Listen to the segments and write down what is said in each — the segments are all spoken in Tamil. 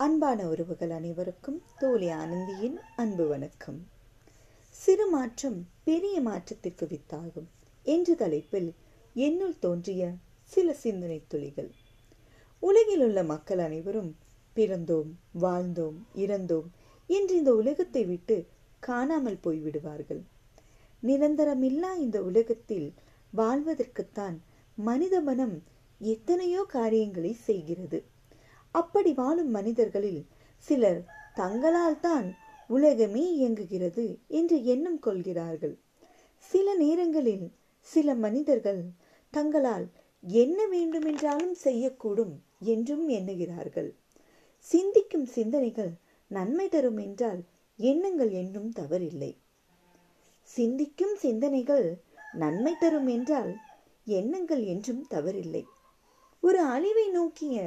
அன்பான உறவுகள் அனைவருக்கும் தோழி ஆனந்தியின் அன்பு வணக்கம். சிறு மாற்றம் பெரிய மாற்றத்திற்கு வித்தாகும் என்ற தலைப்பில் என்னுள் தோன்றிய சில சிந்தனை துளிகள். உலகில் உள்ள மக்கள் அனைவரும் பிறந்தோம் வாழ்ந்தோம் இறந்தோம் என்று இந்த உலகத்தை விட்டு காணாமல் போய்விடுவார்கள். நிரந்தரமில்லா இந்த உலகத்தில் வாழ்வதற்குத்தான் மனித மனம் எத்தனையோ காரியங்களை செய்கிறது. அப்படி வாழும் மனிதர்களில் சிலர் தங்களால் தான் உலகமே இயங்குகிறது என்று எண்ணம் கொள்கிறார்கள். சில நேரங்களில் சில மனிதர்கள் தங்களால் என்ன வேண்டுமென்றாலும் செய்யக்கூடும் என்றும் எண்ணுகிறார்கள். சிந்திக்கும் சிந்தனைகள் நன்மை தரும் என்றால் எண்ணங்கள் என்னும் தவறில்லை. சிந்திக்கும் சிந்தனைகள் நன்மை தரும் என்றால் எண்ணங்கள் என்றும் தவறில்லை. ஒரு அழிவை நோக்கிய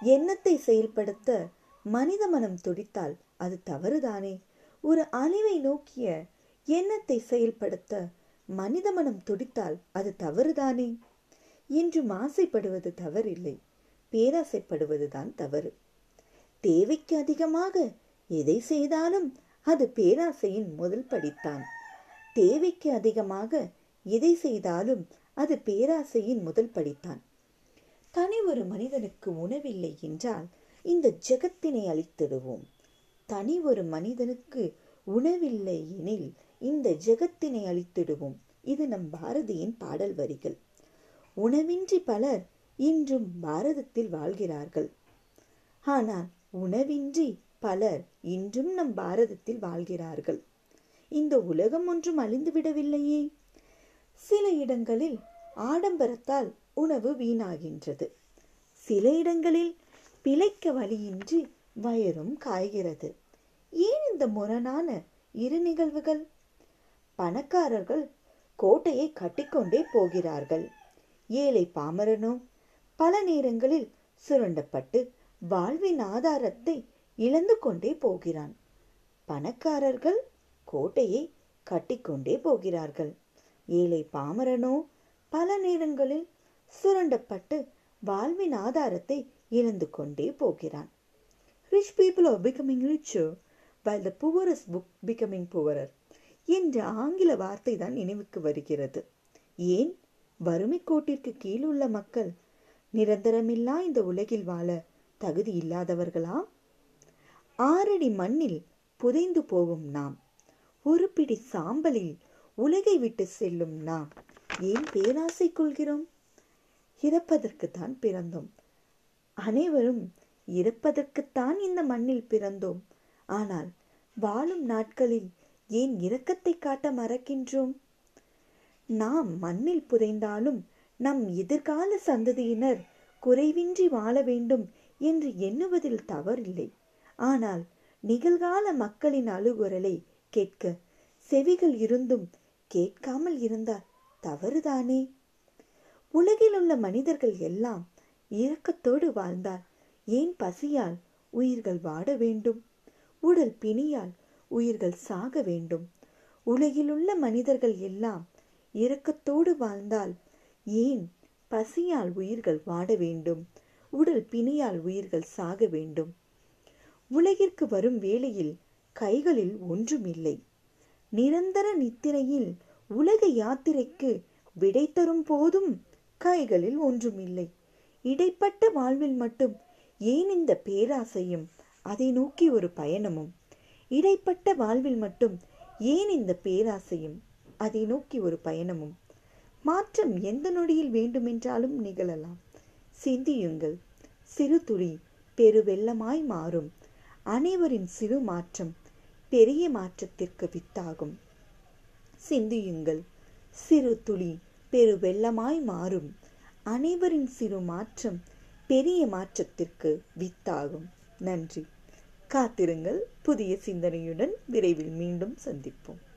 எண்ணத்தை செயல்படுத்த மனித மனம் துடித்தால் அது தவறுதானே? ஒரு அழிவை நோக்கிய எண்ணத்தை செயல்படுத்த மனித மனம் துடித்தால் அது தவறுதானே? என்றும் ஆசைப்படுவது தவறில்லை பேராசைப்படுவதுதான் தவறு. தேவைக்கு அதிகமாக எதை செய்தாலும் அது பேராசையின் முதல் படித்தான். தேவைக்கு அதிகமாக எதை செய்தாலும் அது பேராசையின் முதல் படித்தான். தனி ஒரு மனிதனுக்கு உணவில்லை என்றால் இந்த ஜெகத்தினை அழித்திடுவோம். தனி ஒரு மனிதனுக்கு உணவில்லை எனில் இந்த ஜெகத்தினை அழித்திடுவோம். இது நம் பாரதியின் பாடல் வரிகள். உணவின்றி பலர் இன்றும் பாரதத்தில் வாழ்கிறார்கள். ஆனால் உணவின்றி பலர் இன்றும் நம் பாரதத்தில் வாழ்கிறார்கள். இந்த உலகம் ஒன்றும் அழிந்து விடவில்லையே சில இடங்களில் ஆடம்பரத்தால் உணவு வீணாகின்றது. சில இடங்களில் பிழைக்க வழியின்றி வயரும் காய்கிறது. ஏன் இந்த முரணான இரு நிகழ்வுகள்? பணக்காரர்கள் கோட்டையை கட்டிக்கொண்டே போகிறார்கள். ஏழை பாமரனோ பல நேரங்களில் சுரண்டப்பட்டு வாழ்வின் ஆதாரத்தை இழந்து கொண்டே போகிறான். பணக்காரர்கள் கோட்டையை கட்டிக்கொண்டே போகிறார்கள். ஏழை பாமரனோ பல நேரங்களில் சுரண்டப்பட்டு வாழ்வின் ஆதாரத்தை இழந்து கொண்டே போகிறான். Rich people are becoming richer while the poor is book becoming poorer என்ற ஆங்கில வார்த்தை தான் நினைவுக்கு வருகிறது. ஏன்? வறுமை கோட்டிற்கு கீழுள்ள மக்கள் நிரந்தரமில்லா இந்த உலகில் வாழ தகுதி இல்லாதவர்களா? ஆறடி மண்ணில் புதைந்து போகும் நாம் ஒரு பிடி சாம்பலில் உலகை விட்டு செல்லும் நாம் ஏன் பேராசை கொள்கிறோம்? இறப்பதற்குத்தான் பிறந்தோம். அனைவரும் இறப்பதற்குத்தான் இந்த மண்ணில் பிறந்தோம். ஆனால் வாழும் நாட்களில் ஏன் இரக்கத்தை காட்ட மறக்கின்றோம்? நாம் மண்ணில் புதைந்தாலும் நம் எதிர்கால சந்ததியினர் குறைவின்றி வாழ வேண்டும் என்று எண்ணுவதில் தவறில்லை. ஆனால் நிகழ்கால மக்களின் அழுகுரலை கேட்க செவிகள் இருந்தும் கேட்காமல் இருந்தார் தவறுதானே? உலகில் உள்ள மனிதர்கள் எல்லாம் இரக்கத்தோடு வாழ்ந்தால் ஏன் பசியால் உயிர்கள் வாட வேண்டும்? உடல் பிணியால் உயிர்கள் சாக வேண்டும். உலகிலுள்ள மனிதர்கள் எல்லாம் இரக்கத்தோடு வாழ்ந்தால் ஏன் பசியால் உயிர்கள் வாட வேண்டும்? உடல் பிணியால் உயிர்கள் சாக வேண்டும். உலகிற்கு வரும் வேளையில் கைகளில் ஒன்றுமில்லை. நிரந்தர நித்திரையில் உலக யாத்திரைக்கு விடை தரும் போதும் கைகளில் ஒன்றுமில்லை. இடைப்பட்ட வாழ்வில் மட்டும் ஏன் இந்த பேராசையும் அதை நோக்கி ஒரு பயணமும்? இடைப்பட்ட வாழ்வில் மட்டும் ஏன் இந்த பேராசையும் அதை நோக்கி ஒரு பயணமும்? மாற்றம் எந்த நொடியில் வேண்டுமென்றாலும் நிகழலாம். சிந்தியுங்கள். சிறு துளி பெருவெள்ளமாய் மாறும். அனைவரின் சிறு மாற்றம் பெரிய மாற்றத்திற்கு வித்தாகும். சிந்தியுங்கள். சிறு துளி பெரு வெள்ளமாய் மாறும். அனைவரின் சிறு மாற்றம் பெரிய மாற்றத்திற்கு வித்தாகும். நன்றி. காத்திருங்கள். புதிய சிந்தனையுடன் விரைவில் மீண்டும் சந்திப்போம்.